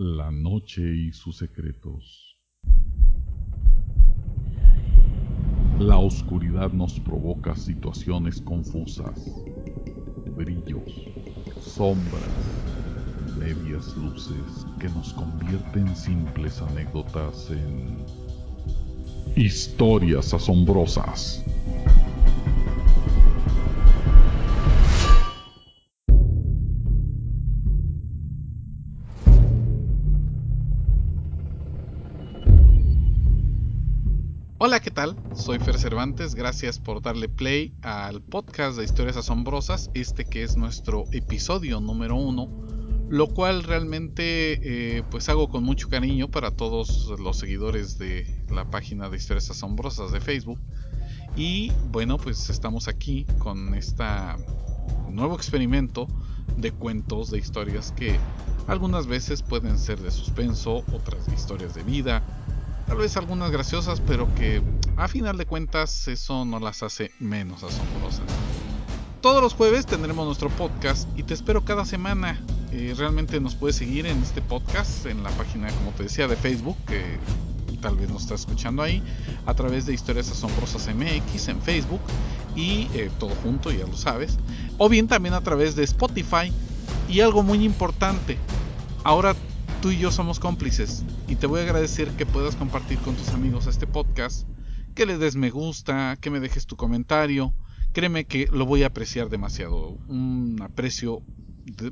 La noche y sus secretos. La oscuridad nos provoca situaciones confusas, brillos, sombras, medias luces que nos convierten simples anécdotas en historias asombrosas. Hola, ¿qué tal? Soy Fer Cervantes, gracias por darle play al podcast de historias asombrosas, este que es nuestro episodio número uno, lo cual realmente eh, pues hago con mucho cariño para todos los seguidores de la página de historias asombrosas de Facebook. Y bueno, pues estamos aquí con este nuevo experimento de cuentos, de historias que algunas veces pueden ser de suspenso, otras de historias de vida, tal vez algunas graciosas, pero que a final de cuentas eso no las hace menos asombrosas. Todos los jueves tendremos nuestro podcast y te espero cada semana. Eh, realmente nos puedes seguir en este podcast, en la página, como te decía, de Facebook, que tal vez nos estás escuchando ahí, a través de Historias Asombrosas MX en Facebook y eh, todo junto, ya lo sabes. O bien también a través de Spotify. Y algo muy importante, ahora tú y yo somos cómplices y te voy a agradecer que puedas compartir con tus amigos este podcast, que le des me gusta, que me dejes tu comentario. Créeme que lo voy a apreciar demasiado, un aprecio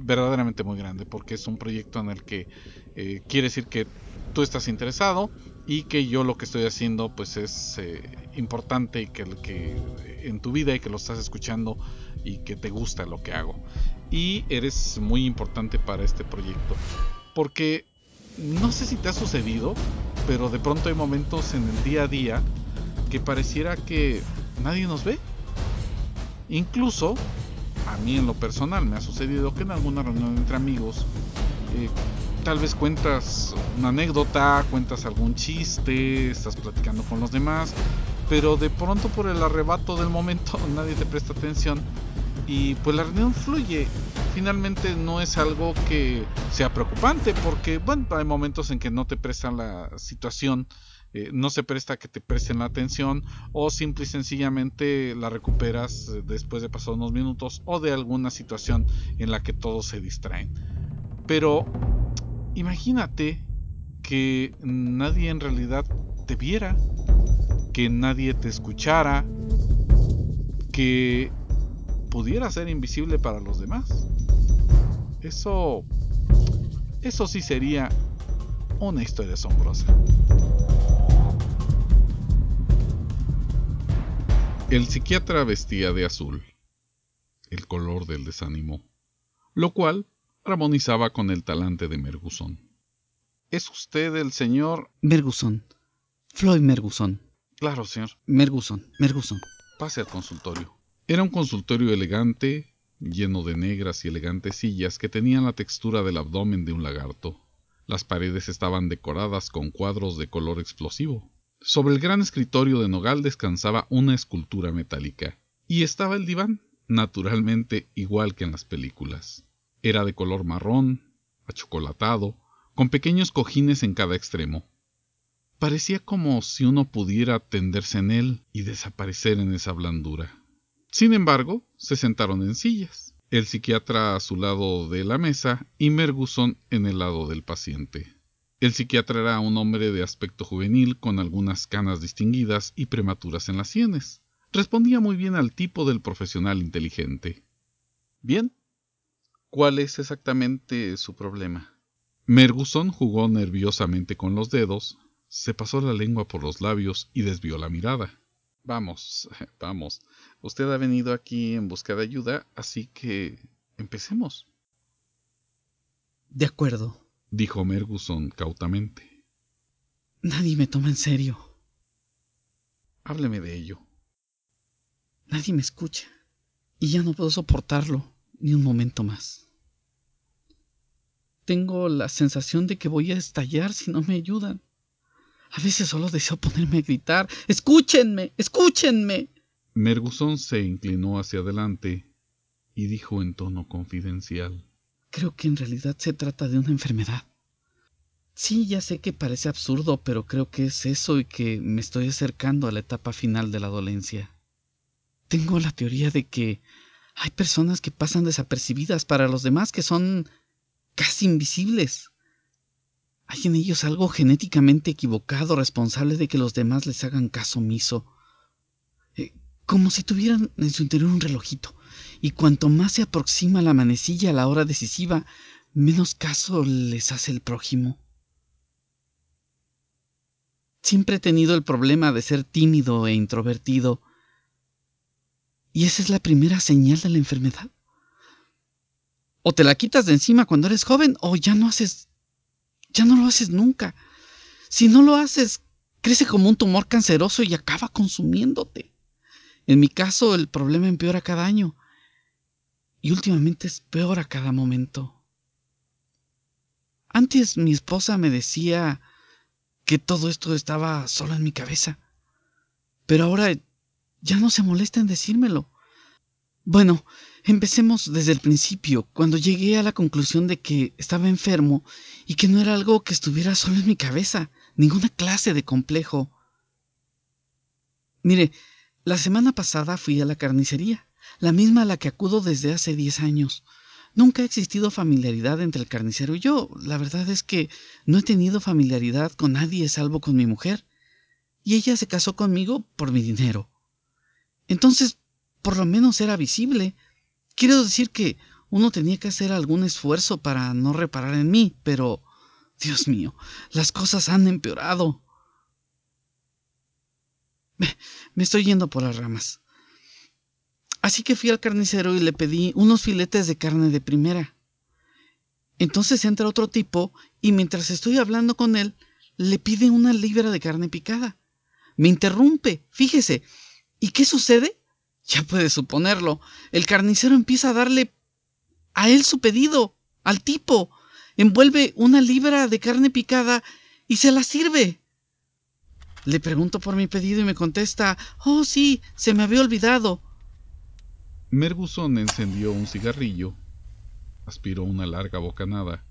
verdaderamente muy grande porque es un proyecto en el que eh, quiere decir que tú estás interesado y que yo lo que estoy haciendo pues es eh, importante y que, que en tu vida y que lo estás escuchando y que te gusta lo que hago y eres muy importante para este proyecto porque no sé si te ha sucedido, pero de pronto hay momentos en el día a día que pareciera que nadie nos ve. Incluso, a mí en lo personal me ha sucedido que en alguna reunión entre amigos, eh, tal vez cuentas una anécdota, cuentas algún chiste, estás platicando con los demás, pero de pronto por el arrebato del momento nadie te presta atención y pues la reunión fluye finalmente no es algo que sea preocupante porque, bueno, hay momentos en que no te prestan la situación, eh, no se presta que te presten la atención o simple y sencillamente la recuperas eh, después de pasar unos minutos o de alguna situación en la que todos se distraen. Pero imagínate que nadie en realidad te viera, que nadie te escuchara, que pudiera ser invisible para los demás. Eso. Eso sí sería una historia asombrosa. El psiquiatra vestía de azul, el color del desánimo, lo cual armonizaba con el talante de Merguzón. ¿Es usted el señor? Merguzón. Floyd Merguzón. Claro, señor. Merguzón, Merguzón. Pase al consultorio. Era un consultorio elegante, lleno de negras y elegantes sillas que tenían la textura del abdomen de un lagarto. Las paredes estaban decoradas con cuadros de color explosivo. Sobre el gran escritorio de nogal descansaba una escultura metálica. Y estaba el diván, naturalmente igual que en las películas. Era de color marrón, achocolatado, con pequeños cojines en cada extremo. Parecía como si uno pudiera tenderse en él y desaparecer en esa blandura. Sin embargo, se sentaron en sillas, el psiquiatra a su lado de la mesa y Merguson en el lado del paciente. El psiquiatra era un hombre de aspecto juvenil con algunas canas distinguidas y prematuras en las sienes. Respondía muy bien al tipo del profesional inteligente. Bien. ¿Cuál es exactamente su problema? Merguson jugó nerviosamente con los dedos, se pasó la lengua por los labios y desvió la mirada. Vamos, vamos. Usted ha venido aquí en busca de ayuda, así que empecemos. De acuerdo, dijo Merguson cautamente. Nadie me toma en serio. Hábleme de ello. Nadie me escucha. Y ya no puedo soportarlo ni un momento más. Tengo la sensación de que voy a estallar si no me ayudan. A veces solo deseo ponerme a gritar. ¡Escúchenme! ¡Escúchenme! Merguzón se inclinó hacia adelante y dijo en tono confidencial. Creo que en realidad se trata de una enfermedad. Sí, ya sé que parece absurdo, pero creo que es eso y que me estoy acercando a la etapa final de la dolencia. Tengo la teoría de que hay personas que pasan desapercibidas para los demás que son casi invisibles. Hay en ellos algo genéticamente equivocado responsable de que los demás les hagan caso omiso. Como si tuvieran en su interior un relojito, y cuanto más se aproxima la manecilla a la hora decisiva, menos caso les hace el prójimo. Siempre he tenido el problema de ser tímido e introvertido. Y esa es la primera señal de la enfermedad. O te la quitas de encima cuando eres joven o ya no haces... ya no lo haces nunca. Si no lo haces, crece como un tumor canceroso y acaba consumiéndote. En mi caso, el problema empeora cada año. Y últimamente es peor a cada momento. Antes mi esposa me decía que todo esto estaba solo en mi cabeza. Pero ahora ya no se molesta en decírmelo. Bueno, empecemos desde el principio, cuando llegué a la conclusión de que estaba enfermo y que no era algo que estuviera solo en mi cabeza, ninguna clase de complejo. Mire, la semana pasada fui a la carnicería, la misma a la que acudo desde hace diez años. Nunca ha existido familiaridad entre el carnicero y yo. La verdad es que no he tenido familiaridad con nadie salvo con mi mujer. Y ella se casó conmigo por mi dinero. Entonces, por lo menos era visible. Quiero decir que uno tenía que hacer algún esfuerzo para no reparar en mí, pero... Dios mío, las cosas han empeorado. Me estoy yendo por las ramas. Así que fui al carnicero y le pedí unos filetes de carne de primera. Entonces entra otro tipo y mientras estoy hablando con él, le pide una libra de carne picada. Me interrumpe, fíjese. ¿Y qué sucede? Ya puede suponerlo. El carnicero empieza a darle a él su pedido, al tipo. Envuelve una libra de carne picada y se la sirve. Le pregunto por mi pedido y me contesta, oh sí, se me había olvidado. Merguson encendió un cigarrillo, aspiró una larga bocanada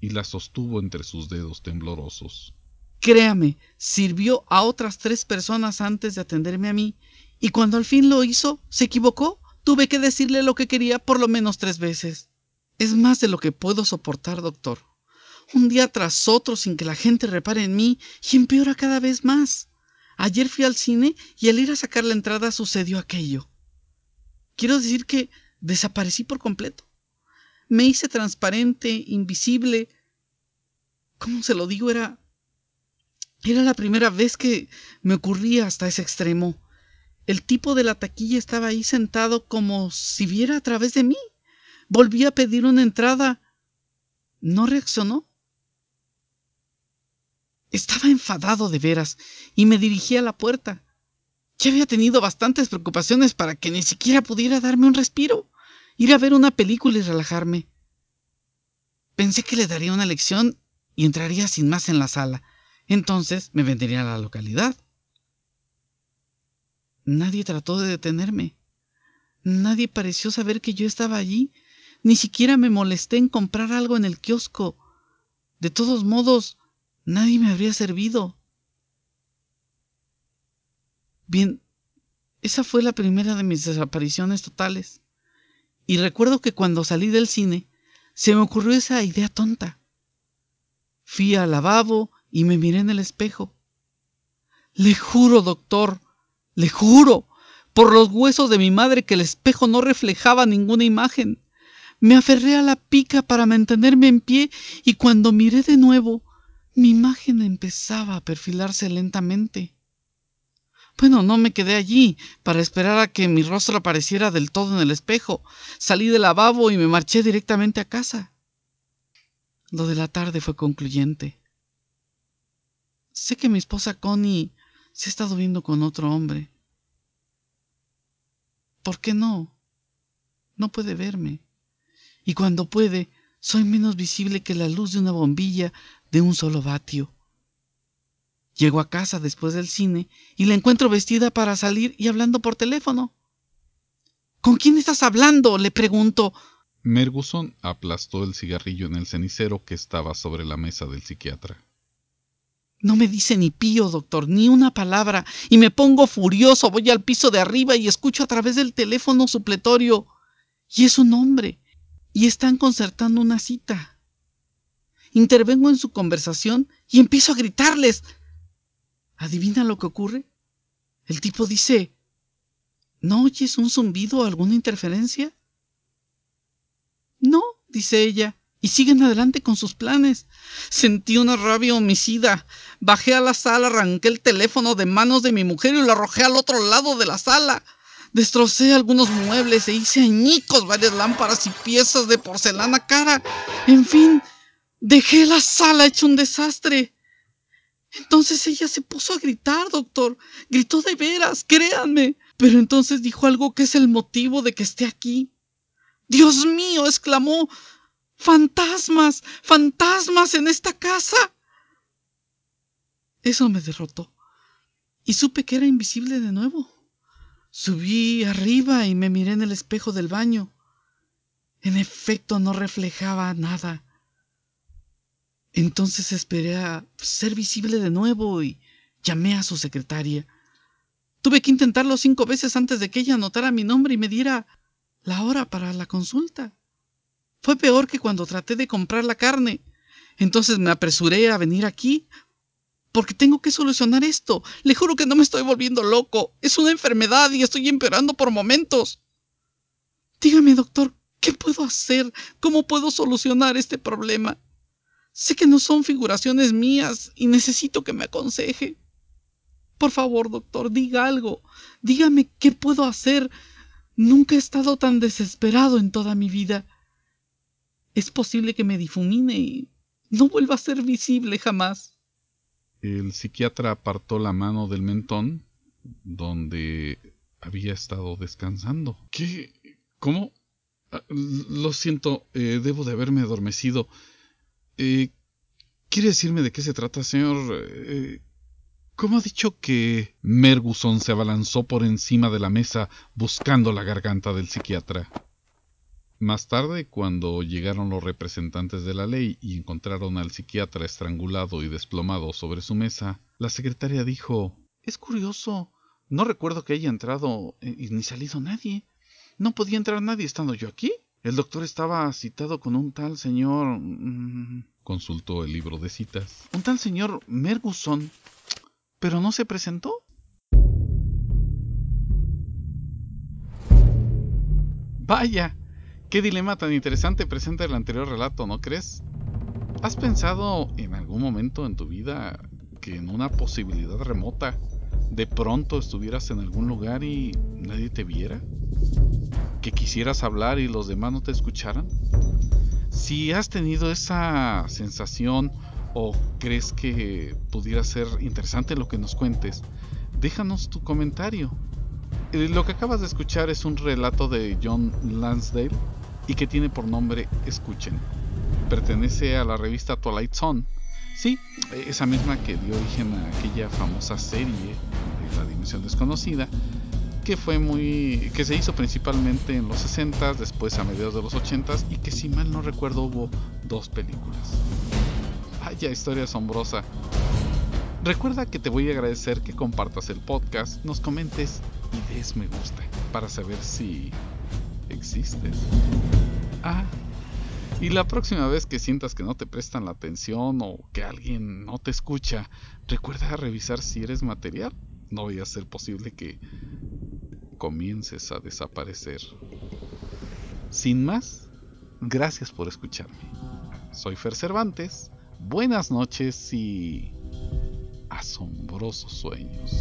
y la sostuvo entre sus dedos temblorosos. Créame, sirvió a otras tres personas antes de atenderme a mí, y cuando al fin lo hizo, se equivocó. Tuve que decirle lo que quería por lo menos tres veces. Es más de lo que puedo soportar, doctor. Un día tras otro sin que la gente repare en mí y empeora cada vez más. Ayer fui al cine y al ir a sacar la entrada sucedió aquello. Quiero decir que desaparecí por completo. Me hice transparente, invisible. ¿Cómo se lo digo? Era. Era la primera vez que me ocurría hasta ese extremo. El tipo de la taquilla estaba ahí sentado como si viera a través de mí. Volví a pedir una entrada. No reaccionó. Estaba enfadado de veras y me dirigí a la puerta. Ya había tenido bastantes preocupaciones para que ni siquiera pudiera darme un respiro, ir a ver una película y relajarme. Pensé que le daría una lección y entraría sin más en la sala. Entonces me vendería a la localidad. Nadie trató de detenerme. Nadie pareció saber que yo estaba allí. Ni siquiera me molesté en comprar algo en el kiosco. De todos modos, nadie me habría servido. Bien, esa fue la primera de mis desapariciones totales. Y recuerdo que cuando salí del cine, se me ocurrió esa idea tonta. Fui al lavabo y me miré en el espejo. Le juro, doctor, le juro, por los huesos de mi madre que el espejo no reflejaba ninguna imagen. Me aferré a la pica para mantenerme en pie y cuando miré de nuevo, mi imagen empezaba a perfilarse lentamente. Bueno, no me quedé allí para esperar a que mi rostro apareciera del todo en el espejo. Salí del lavabo y me marché directamente a casa. Lo de la tarde fue concluyente. Sé que mi esposa Connie se ha estado viendo con otro hombre. ¿Por qué no? No puede verme. Y cuando puede, soy menos visible que la luz de una bombilla de un solo vatio. Llego a casa después del cine y la encuentro vestida para salir y hablando por teléfono. ¿Con quién estás hablando? le pregunto. Merguson aplastó el cigarrillo en el cenicero que estaba sobre la mesa del psiquiatra. No me dice ni pío, doctor, ni una palabra, y me pongo furioso, voy al piso de arriba y escucho a través del teléfono supletorio. Y es un hombre, y están concertando una cita. Intervengo en su conversación y empiezo a gritarles. ¿Adivina lo que ocurre? El tipo dice, ¿no oyes un zumbido o alguna interferencia? No, dice ella, y siguen adelante con sus planes. Sentí una rabia homicida. Bajé a la sala, arranqué el teléfono de manos de mi mujer y lo arrojé al otro lado de la sala. Destrocé algunos muebles e hice añicos varias lámparas y piezas de porcelana cara. En fin, dejé la sala hecho un desastre. Entonces ella se puso a gritar, doctor. Gritó de veras, créanme. Pero entonces dijo algo que es el motivo de que esté aquí. Dios mío, exclamó. Fantasmas, fantasmas en esta casa. Eso me derrotó. Y supe que era invisible de nuevo. Subí arriba y me miré en el espejo del baño. En efecto, no reflejaba nada. Entonces esperé a ser visible de nuevo y llamé a su secretaria. Tuve que intentarlo cinco veces antes de que ella anotara mi nombre y me diera la hora para la consulta. Fue peor que cuando traté de comprar la carne. Entonces me apresuré a venir aquí porque tengo que solucionar esto. Le juro que no me estoy volviendo loco. Es una enfermedad y estoy empeorando por momentos. Dígame, doctor, ¿qué puedo hacer? ¿Cómo puedo solucionar este problema? Sé que no son figuraciones mías y necesito que me aconseje. Por favor, doctor, diga algo. Dígame qué puedo hacer. Nunca he estado tan desesperado en toda mi vida. Es posible que me difumine y no vuelva a ser visible jamás. El psiquiatra apartó la mano del mentón donde había estado descansando. ¿Qué? ¿Cómo? Ah, lo siento, eh, debo de haberme adormecido. Eh, ¿Quiere decirme de qué se trata, señor? Eh, ¿Cómo ha dicho que Merguson se abalanzó por encima de la mesa buscando la garganta del psiquiatra? Más tarde, cuando llegaron los representantes de la ley y encontraron al psiquiatra estrangulado y desplomado sobre su mesa, la secretaria dijo Es curioso. No recuerdo que haya entrado eh, ni salido nadie. No podía entrar nadie estando yo aquí. El doctor estaba citado con un tal señor... Mm, consultó el libro de citas. Un tal señor Merguson. Pero no se presentó. Vaya, qué dilema tan interesante presenta el anterior relato, ¿no crees? ¿Has pensado en algún momento en tu vida que en una posibilidad remota de pronto estuvieras en algún lugar y nadie te viera? Que quisieras hablar y los demás no te escucharan? Si has tenido esa sensación o crees que pudiera ser interesante lo que nos cuentes, déjanos tu comentario. Eh, lo que acabas de escuchar es un relato de John Lansdale y que tiene por nombre Escuchen. Pertenece a la revista Twilight Zone. Sí, esa misma que dio origen a aquella famosa serie de la Dimensión Desconocida que fue muy que se hizo principalmente en los 60 después a mediados de los 80 y que si mal no recuerdo hubo dos películas. Vaya historia asombrosa. Recuerda que te voy a agradecer que compartas el podcast, nos comentes y des me gusta para saber si existes. Ah, y la próxima vez que sientas que no te prestan la atención o que alguien no te escucha, recuerda revisar si eres material. No voy a ser posible que comiences a desaparecer. Sin más, gracias por escucharme. Soy Fer Cervantes, buenas noches y asombrosos sueños.